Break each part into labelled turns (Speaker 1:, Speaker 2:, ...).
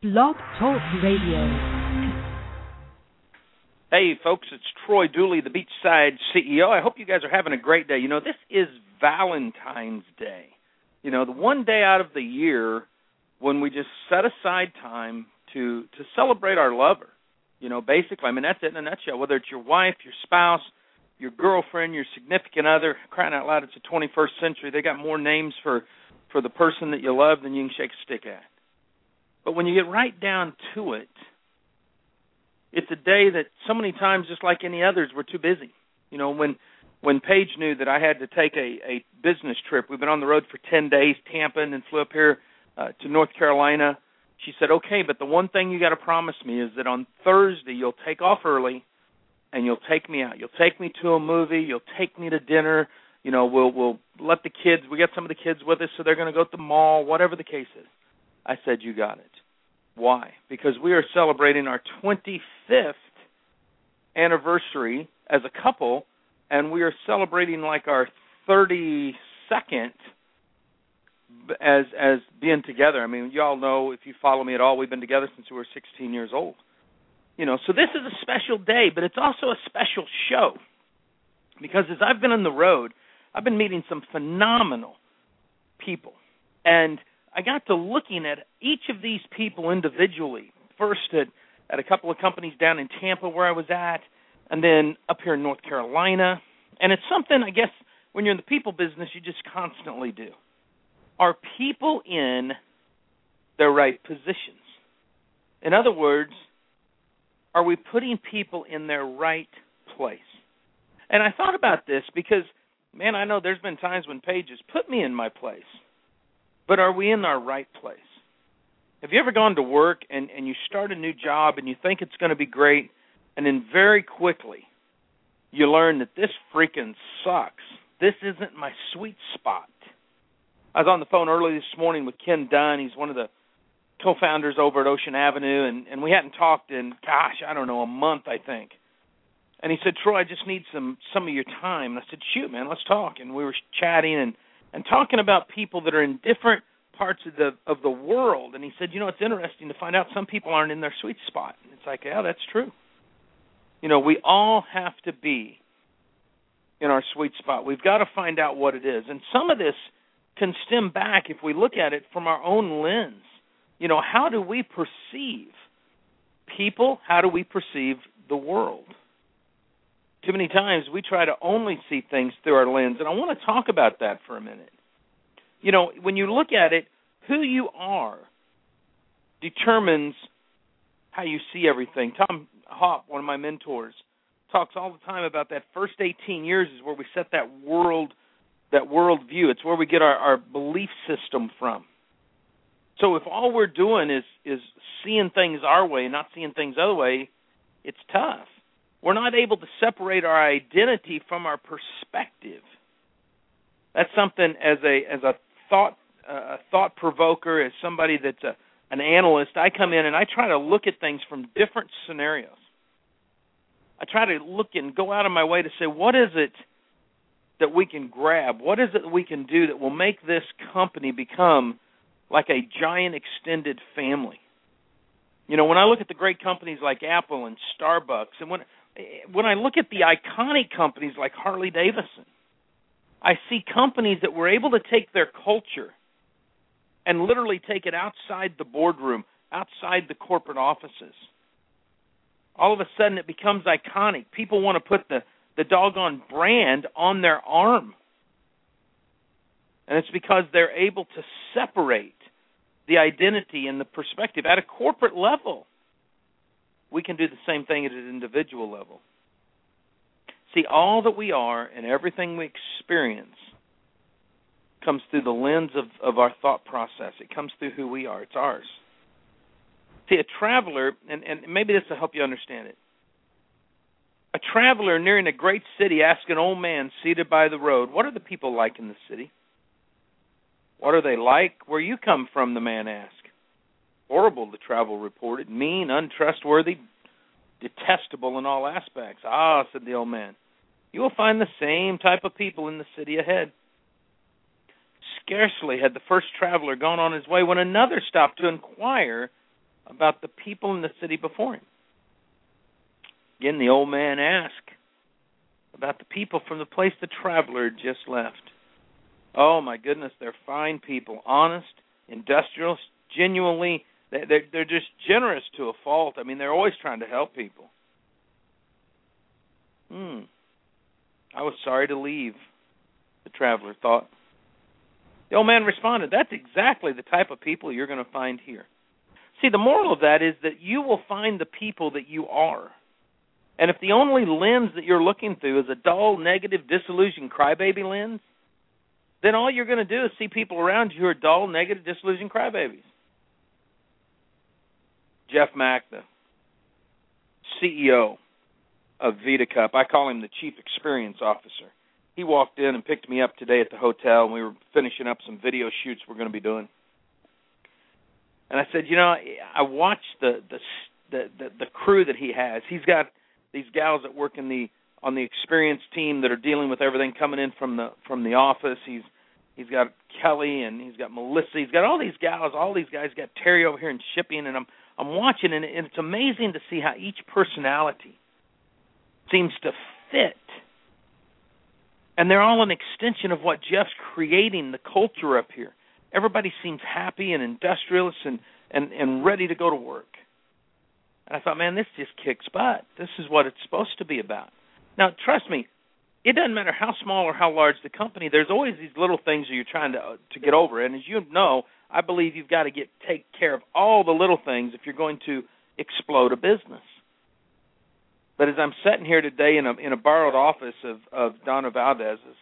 Speaker 1: Blog Talk Radio.
Speaker 2: Hey, folks, it's Troy Dooly, the Beachside CEO. I hope you guys are having a great day. You know, this is Valentine's Day. You know, the one day out of the year when we just set aside time to to celebrate our lover. You know, basically, I mean that's it in a nutshell. Whether it's your wife, your spouse, your girlfriend, your significant other, crying out loud, it's the 21st century. They got more names for for the person that you love than you can shake a stick at. But when you get right down to it, it's a day that so many times, just like any others, we're too busy. You know, when when Paige knew that I had to take a a business trip, we've been on the road for ten days, Tampa, and flew up here uh, to North Carolina. She said, "Okay, but the one thing you got to promise me is that on Thursday you'll take off early, and you'll take me out. You'll take me to a movie. You'll take me to dinner. You know, we'll we'll let the kids. We got some of the kids with us, so they're going to go to the mall. Whatever the case is." I said, "You got it." Why? Because we are celebrating our 25th anniversary as a couple, and we are celebrating like our 32nd as as being together. I mean, you all know if you follow me at all, we've been together since we were 16 years old. You know, so this is a special day, but it's also a special show because as I've been on the road, I've been meeting some phenomenal people, and I got to looking at each of these people individually. First at at a couple of companies down in Tampa where I was at, and then up here in North Carolina. And it's something I guess when you're in the people business you just constantly do. Are people in their right positions? In other words, are we putting people in their right place? And I thought about this because man, I know there's been times when Paige has put me in my place but are we in our right place? Have you ever gone to work and, and you start a new job and you think it's going to be great, and then very quickly you learn that this freaking sucks. This isn't my sweet spot. I was on the phone early this morning with Ken Dunn. He's one of the co-founders over at Ocean Avenue, and and we hadn't talked in gosh, I don't know, a month, I think. And he said, Troy, I just need some some of your time. And I said, Shoot, man, let's talk. And we were chatting and and talking about people that are in different parts of the of the world. And he said, you know, it's interesting to find out some people aren't in their sweet spot. And it's like, yeah, that's true. You know, we all have to be in our sweet spot. We've got to find out what it is. And some of this can stem back if we look at it from our own lens. You know, how do we perceive people? How do we perceive the world? Too many times we try to only see things through our lens, and I want to talk about that for a minute. You know, when you look at it, who you are determines how you see everything. Tom Hopp, one of my mentors, talks all the time about that first 18 years is where we set that world that world view. It's where we get our, our belief system from. So if all we're doing is is seeing things our way and not seeing things other way, it's tough. We're not able to separate our identity from our perspective. That's something as a as a thought uh, a thought provoker, as somebody that's a an analyst, I come in and I try to look at things from different scenarios. I try to look and go out of my way to say what is it that we can grab? What is it that we can do that will make this company become like a giant extended family? You know, when I look at the great companies like Apple and Starbucks, and when when I look at the iconic companies like Harley Davidson, I see companies that were able to take their culture and literally take it outside the boardroom, outside the corporate offices. All of a sudden, it becomes iconic. People want to put the the doggone brand on their arm, and it's because they're able to separate the identity and the perspective at a corporate level we can do the same thing at an individual level. See, all that we are and everything we experience comes through the lens of, of our thought process. It comes through who we are. It's ours. See, a traveler, and, and maybe this will help you understand it. A traveler nearing a great city asks an old man seated by the road, What are the people like in the city? What are they like where you come from? The man asked. Horrible, the travel reported. Mean, untrustworthy, detestable in all aspects. Ah, said the old man, you will find the same type of people in the city ahead. Scarcely had the first traveler gone on his way when another stopped to inquire about the people in the city before him. Again, the old man asked about the people from the place the traveler had just left. Oh my goodness, they're fine people, honest, industrious, genuinely they're they're just generous to a fault. I mean, they're always trying to help people. Hmm. I was sorry to leave, the traveler thought. The old man responded, That's exactly the type of people you're going to find here. See, the moral of that is that you will find the people that you are. And if the only lens that you're looking through is a dull, negative, disillusioned crybaby lens, then all you're going to do is see people around you who are dull, negative, disillusioned crybabies. Jeff the CEO of VitaCup, I call him the Chief Experience Officer. He walked in and picked me up today at the hotel, and we were finishing up some video shoots we're going to be doing. And I said, you know, I watched the the the the, the crew that he has. He's got these gals that work in the on the experience team that are dealing with everything coming in from the from the office. He's he's got Kelly and he's got Melissa. He's got all these gals, all these guys. He's got Terry over here in shipping, and I'm I'm watching, and it's amazing to see how each personality seems to fit. And they're all an extension of what Jeff's creating, the culture up here. Everybody seems happy and industrious and, and, and ready to go to work. And I thought, man, this just kicks butt. This is what it's supposed to be about. Now, trust me, it doesn't matter how small or how large the company. There's always these little things that you're trying to uh, to get over. And as you know, I believe you've got to get take care of all the little things if you're going to explode a business. But as I'm sitting here today in a in a borrowed office of of Donna Valdez's,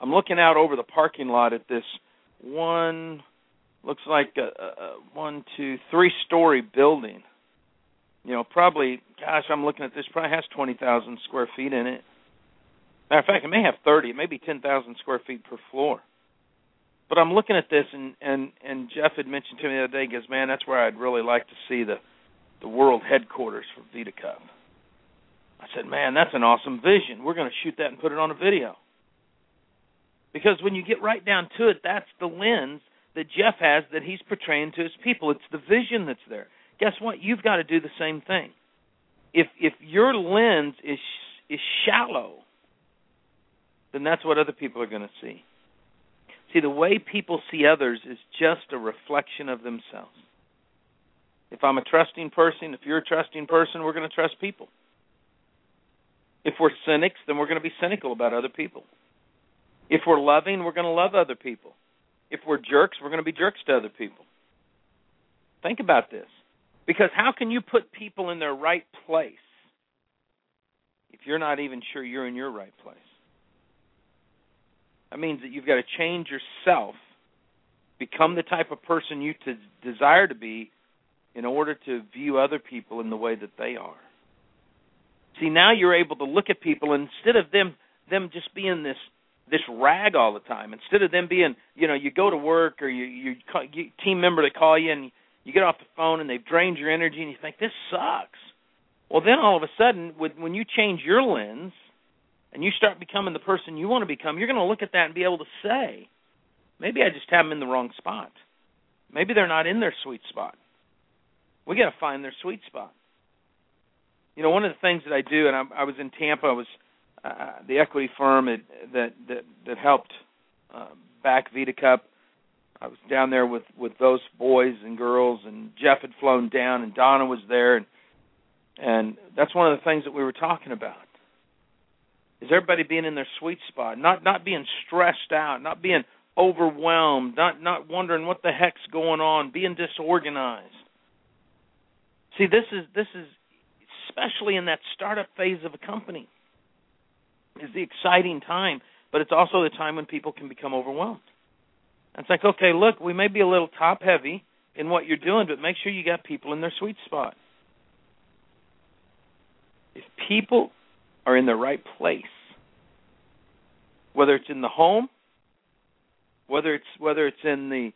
Speaker 2: I'm looking out over the parking lot at this one looks like a, a one two three story building. You know, probably gosh, I'm looking at this probably has twenty thousand square feet in it. Matter of fact, it may have thirty, it may be ten thousand square feet per floor. But I'm looking at this, and and and Jeff had mentioned to me the other day, he goes, "Man, that's where I'd really like to see the the world headquarters for VitaCup." I said, "Man, that's an awesome vision. We're going to shoot that and put it on a video." Because when you get right down to it, that's the lens that Jeff has that he's portraying to his people. It's the vision that's there. Guess what? You've got to do the same thing. If if your lens is is shallow, then that's what other people are going to see. See, the way people see others is just a reflection of themselves. If I'm a trusting person, if you're a trusting person, we're going to trust people. If we're cynics, then we're going to be cynical about other people. If we're loving, we're going to love other people. If we're jerks, we're going to be jerks to other people. Think about this. Because how can you put people in their right place if you're not even sure you're in your right place? That means that you've got to change yourself, become the type of person you to desire to be in order to view other people in the way that they are. See, now you're able to look at people instead of them them just being this this rag all the time, instead of them being, you know, you go to work or you you, you team member to call you and you get off the phone and they've drained your energy and you think this sucks. Well, then all of a sudden, when you change your lens and you start becoming the person you want to become, you're going to look at that and be able to say, maybe I just have them in the wrong spot. Maybe they're not in their sweet spot. We got to find their sweet spot. You know, one of the things that I do, and I, I was in Tampa, I was uh, the equity firm that that that, helped uh, back VitaCup. I was down there with with those boys and girls, and Jeff had flown down, and Donna was there, and and that's one of the things that we were talking about is everybody being in their sweet spot, not not being stressed out, not being overwhelmed, not not wondering what the heck's going on, being disorganized. See, this is this is especially in that startup phase of a company is the exciting time, but it's also the time when people can become overwhelmed. It's like, okay, look, we may be a little top heavy in what you're doing, but make sure you got people in their sweet spot. If people are in the right place. Whether it's in the home, whether it's whether it's in the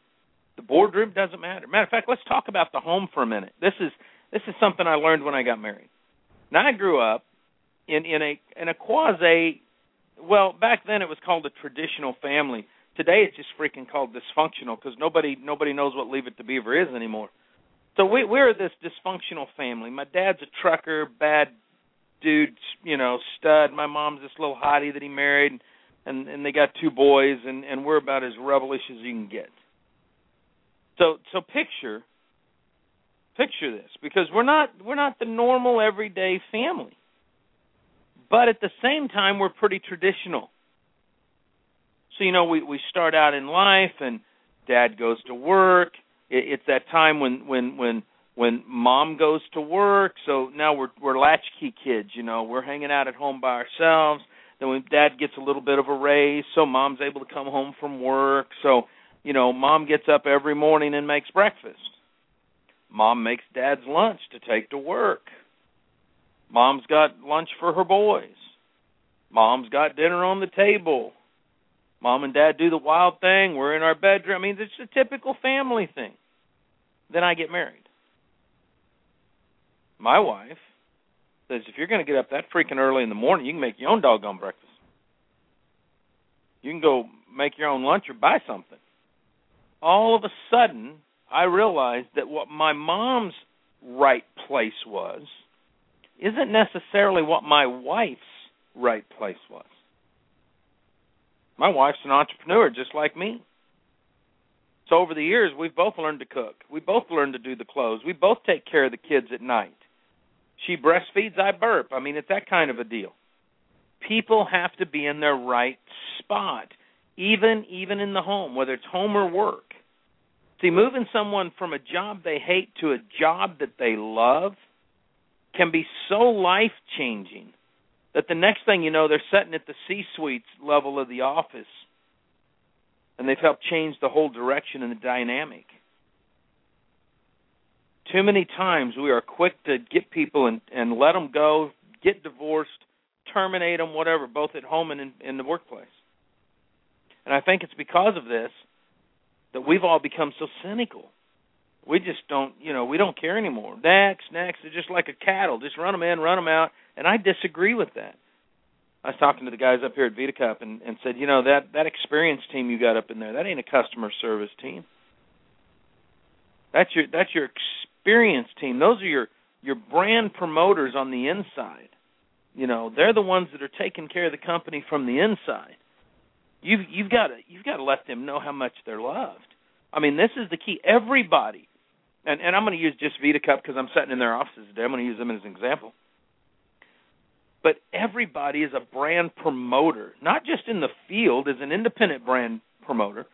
Speaker 2: the boardroom, doesn't matter. Matter of fact, let's talk about the home for a minute. This is this is something I learned when I got married. Now I grew up in in a in a quasi well back then it was called a traditional family. Today it's just freaking called dysfunctional because nobody nobody knows what Leave It to Beaver is anymore. So we we're this dysfunctional family. My dad's a trucker, bad dude, you know, stud. My mom's this little hottie that he married, and and they got two boys, and and we're about as rebellish as you can get. So so picture picture this because we're not we're not the normal everyday family. But at the same time we're pretty traditional. So you know we we start out in life and dad goes to work. It, it's that time when when when when mom goes to work. So now we're we're latchkey kids, you know. We're hanging out at home by ourselves. Then when dad gets a little bit of a raise, so mom's able to come home from work. So, you know, mom gets up every morning and makes breakfast. Mom makes dad's lunch to take to work. Mom's got lunch for her boys. Mom's got dinner on the table. Mom and dad do the wild thing. We're in our bedroom. I mean, it's a typical family thing. Then I get married. My wife says if you're going to get up that freaking early in the morning, you can make your own doggone breakfast. You can go make your own lunch or buy something. All of a sudden, I realized that what my mom's right place was isn't necessarily what my wife's right place was. My wife's an entrepreneur just like me. So over the years, we've both learned to cook. We both learned to do the clothes. We both take care of the kids at night. She breastfeeds, I burp. I mean, it's that kind of a deal. People have to be in their right spot, even even in the home, whether it's home or work. See, moving someone from a job they hate to a job that they love can be so life changing that the next thing you know, they're sitting at the C suite level of the office and they've helped change the whole direction and the dynamic. Too many times we are quick to get people and, and let them go, get divorced, terminate them, whatever, both at home and in, in the workplace. And I think it's because of this that we've all become so cynical. We just don't, you know, we don't care anymore. Next, next, they're just like a cattle. Just run them in, run them out. And I disagree with that. I was talking to the guys up here at VitaCup and, and said, you know, that that experienced team you got up in there, that ain't a customer service team. That's your that's your experience team. Those are your your brand promoters on the inside. You know, they're the ones that are taking care of the company from the inside. You've you've got to you've got to let them know how much they're loved. I mean, this is the key. Everybody, and and I'm going to use just Vita Cup because I'm sitting in their offices today. I'm going to use them as an example. But everybody is a brand promoter, not just in the field as an independent brand promoter,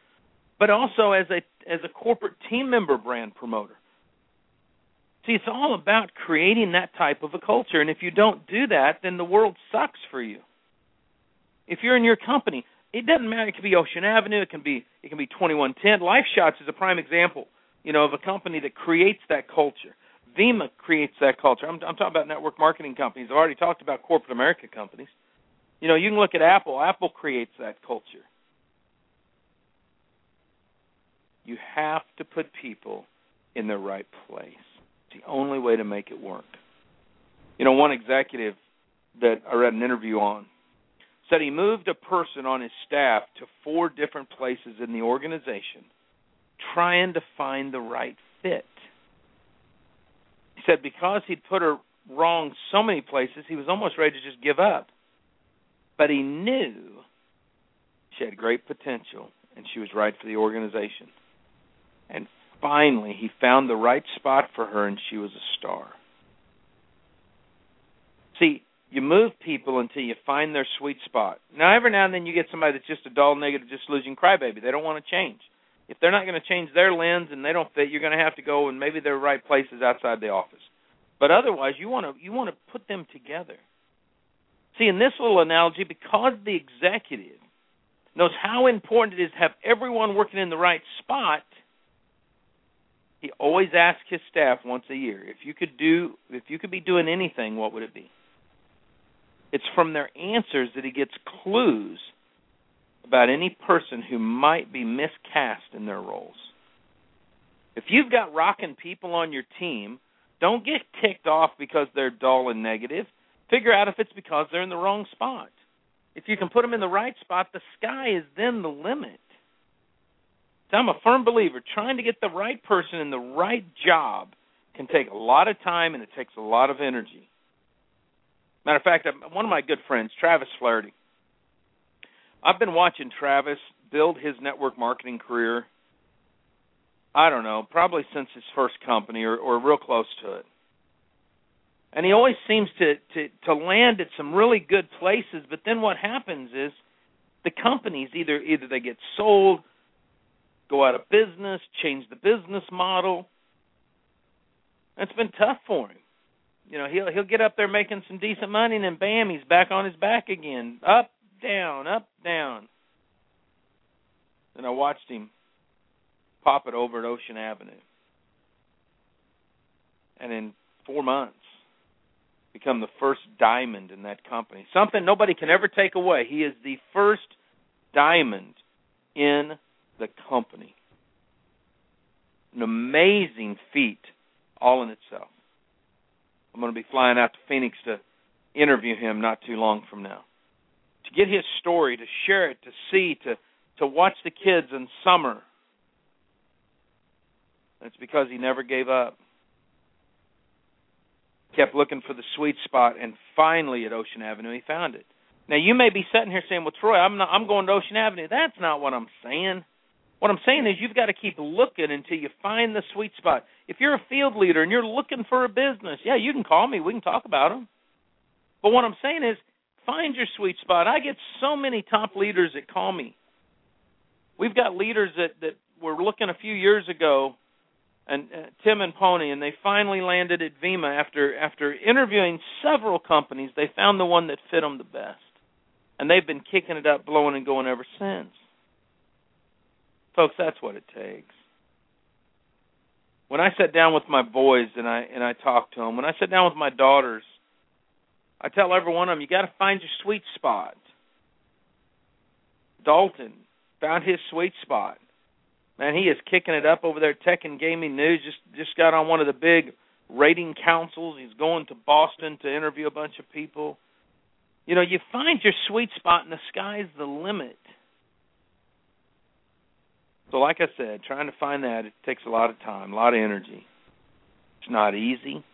Speaker 2: but also as a as a corporate team member brand promoter. See, it's all about creating that type of a culture. And if you don't do that, then the world sucks for you. If you're in your company, it doesn't matter. It can be Ocean Avenue. It can be it can be 2110. Life Shots is a prime example, you know, of a company that creates that culture. Vemma creates that culture. I'm, I'm talking about network marketing companies. I've already talked about corporate America companies. You know, you can look at Apple. Apple creates that culture. You have to put people in the right place It's the only way to make it work. You know, one executive that I read an interview on said he moved a person on his staff to four different places in the organization trying to find the right fit. He said because he'd put her wrong so many places, he was almost ready to just give up. But he knew she had great potential and she was right for the organization. And finally he found the right spot for her and she was a star. See, you move people until you find their sweet spot. Now every now and then you get somebody that's just a dull negative disillusioned crybaby. They don't want to change. If they're not going to change their lens and they don't fit, you're going to have to go and maybe their right place is outside the office. But otherwise you want to you want to put them together. See, in this little analogy, because the executive knows how important it is to have everyone working in the right spot, he always asks his staff once a year, if you could do if you could be doing anything, what would it be? It's from their answers that he gets clues about any person who might be miscast in their roles. If you've got rocking people on your team, don't get ticked off because they're dull and negative. Figure out if it's because they're in the wrong spot. If you can put them in the right spot, the sky is then the limit. So I'm a firm believer trying to get the right person in the right job can take a lot of time and it takes a lot of energy. Matter of fact, one of my good friends, Travis Flaherty. I've been watching Travis build his network marketing career. I don't know, probably since his first company or, or real close to it. And he always seems to, to to land at some really good places, but then what happens is the companies either either they get sold, go out of business, change the business model. It's been tough for him. You know, he'll he'll get up there making some decent money and then bam, he's back on his back again. Up, down, up, down. And I watched him pop it over at Ocean Avenue. And in four months become the first diamond in that company. Something nobody can ever take away. He is the first diamond in the company. An amazing feat all in itself. I'm going to be flying out to Phoenix to interview him not too long from now. To get his story, to share it, to see, to to watch the kids in summer. It's because he never gave up. Kept looking for the sweet spot and finally at Ocean Avenue he found it. Now you may be sitting here saying, "Well, Troy, I'm not I'm going to Ocean Avenue." That's not what I'm saying. What I'm saying is you've got to keep looking until you find the sweet spot. If you're a field leader and you're looking for a business, yeah, you can call me. We can talk about them. But what I'm saying is find your sweet spot. I get so many top leaders that call me. We've got leaders that that were looking a few years ago and uh, Tim and Pony and they finally landed at Vemma after after interviewing several companies. They found the one that fit them the best. And they've been kicking it up, blowing and going ever since. Folks, that's what it takes. When I sat down with my boys and I and I talked to them, when I sat down with my daughters, I tell every one of them, you got to find your sweet spot. Dalton found his sweet spot. Man, he is kicking it up over there. Tech and Gaming News just just got on one of the big rating councils. He's going to Boston to interview a bunch of people. You know, you find your sweet spot, and the sky's the limit. So, like I said, trying to find that it takes a lot of time, a lot of energy. It's not easy,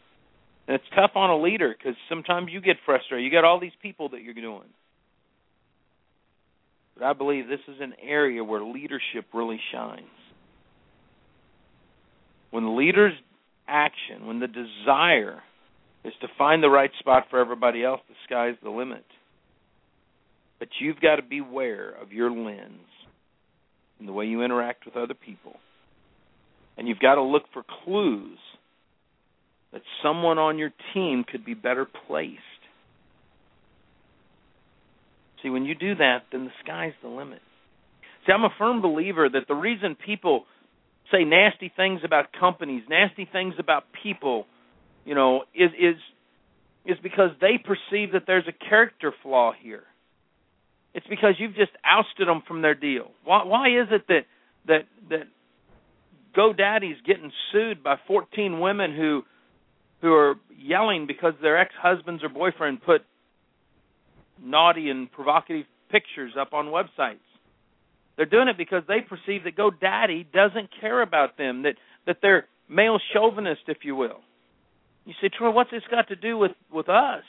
Speaker 2: and it's tough on a leader because sometimes you get frustrated. You got all these people that you're doing. But I believe this is an area where leadership really shines. When the leader's action, when the desire is to find the right spot for everybody else, the sky's the limit. But you've got to beware of your lens and the way you interact with other people. And you've got to look for clues that someone on your team could be better placed. See, when you do that, then the sky's the limit. See, I'm a firm believer that the reason people say nasty things about companies, nasty things about people, you know, is is is because they perceive that there's a character flaw here. It's because you've just ousted them from their deal. Why, why is it that that that GoDaddy's getting sued by 14 women who who are yelling because their ex-husbands or boyfriend put naughty and provocative pictures up on websites? They're doing it because they perceive that GoDaddy doesn't care about them, that that they're male chauvinist, if you will. You say, Troy, what's this got to do with with us?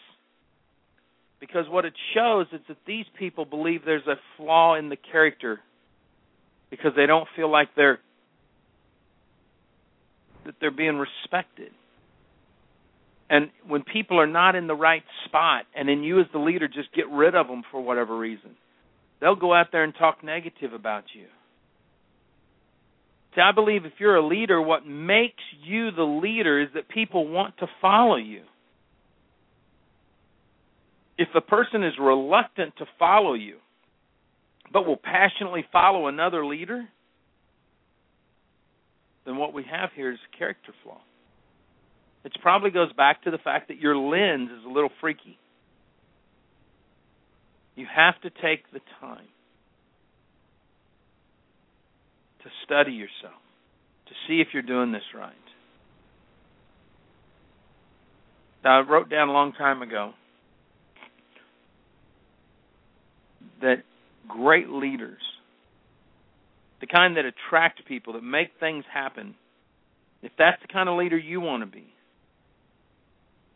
Speaker 2: because what it shows is that these people believe there's a flaw in the character because they don't feel like they're that they're being respected. And when people are not in the right spot, and then you as the leader just get rid of them for whatever reason, they'll go out there and talk negative about you. See, I believe if you're a leader, what makes you the leader is that people want to follow you if a person is reluctant to follow you, but will passionately follow another leader, then what we have here is character flaw. It probably goes back to the fact that your lens is a little freaky. You have to take the time to study yourself, to see if you're doing this right. Now, I wrote down a long time ago that great leaders, the kind that attract people, that make things happen, if that's the kind of leader you want to be,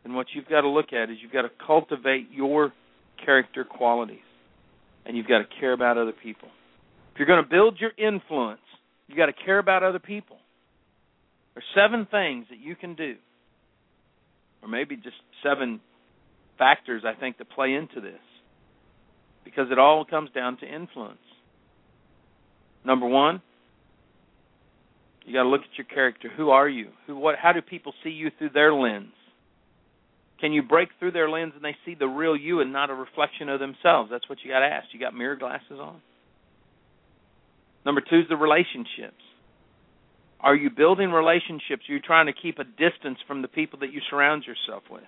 Speaker 2: then what you've got to look at is you've got to cultivate your character qualities and you've got to care about other people. If you're going to build your influence, you've got to care about other people. There's seven things that you can do, or maybe just seven factors I think that play into this, because it all comes down to influence. Number one, you got to look at your character. Who are you? Who? What? How do people see you through their lens? Can you break through their lens and they see the real you and not a reflection of themselves? That's what you got to ask. You got mirror glasses on? Number two is the relationships. Are you building relationships? Are you trying to keep a distance from the people that you surround yourself with?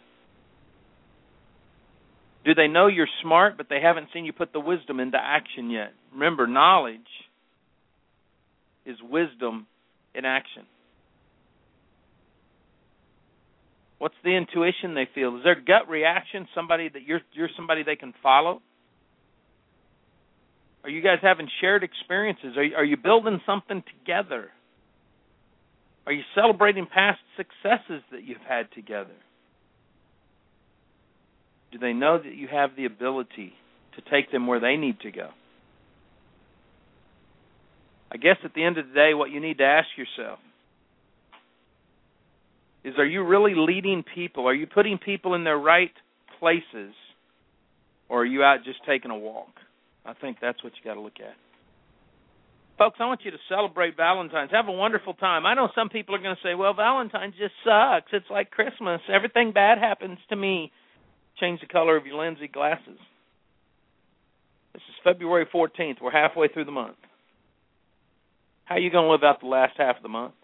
Speaker 2: Do they know you're smart, but they haven't seen you put the wisdom into action yet? Remember, knowledge is wisdom in action. What's the intuition they feel? Is their gut reaction somebody that you're you're somebody they can follow? Are you guys having shared experiences? Are you, are you building something together? Are you celebrating past successes that you've had together? Do they know that you have the ability to take them where they need to go? I guess at the end of the day, what you need to ask yourself is are you really leading people? Are you putting people in their right places? Or are you out just taking a walk? I think that's what you got to look at. Folks, I want you to celebrate Valentine's. Have a wonderful time. I know some people are going to say, well, Valentine's just sucks. It's like Christmas. Everything bad happens to me. Change the color of your Lindsay glasses. This is February 14th. We're halfway through the month. How are you going to live out the last half of the month?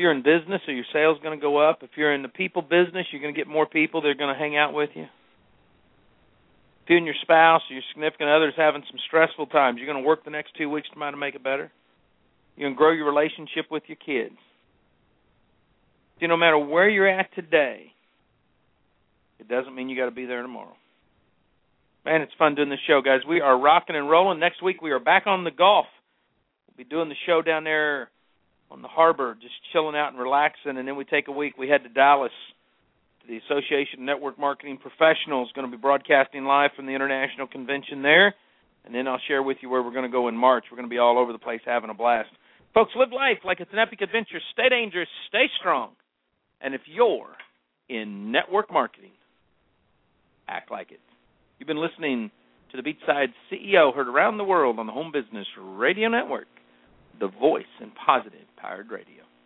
Speaker 2: You're in business, are your sales going to go up? If you're in the people business, you're going to get more people that are going to hang out with you. If you and your spouse or your significant other is having some stressful times, you're going to work the next two weeks to try to make it better. You're going to grow your relationship with your kids. See, no matter where you're at today, it doesn't mean you got to be there tomorrow. Man, it's fun doing this show, guys. We are rocking and rolling. Next week we are back on the Gulf. We'll be doing the show down there on the harbor, just chilling out and relaxing. And then we take a week. We head to Dallas to the Association of Network Marketing Professionals. Going to be broadcasting live from the international convention there. And then I'll share with you where we're going to go in March. We're going to be all over the place having a blast. Folks, live life like it's an epic adventure. Stay dangerous, stay strong. And if you're in network marketing, act like it. You've been listening to the Beachside CEO, heard around the world on the Home Business Radio Network the voice in positive powered radio.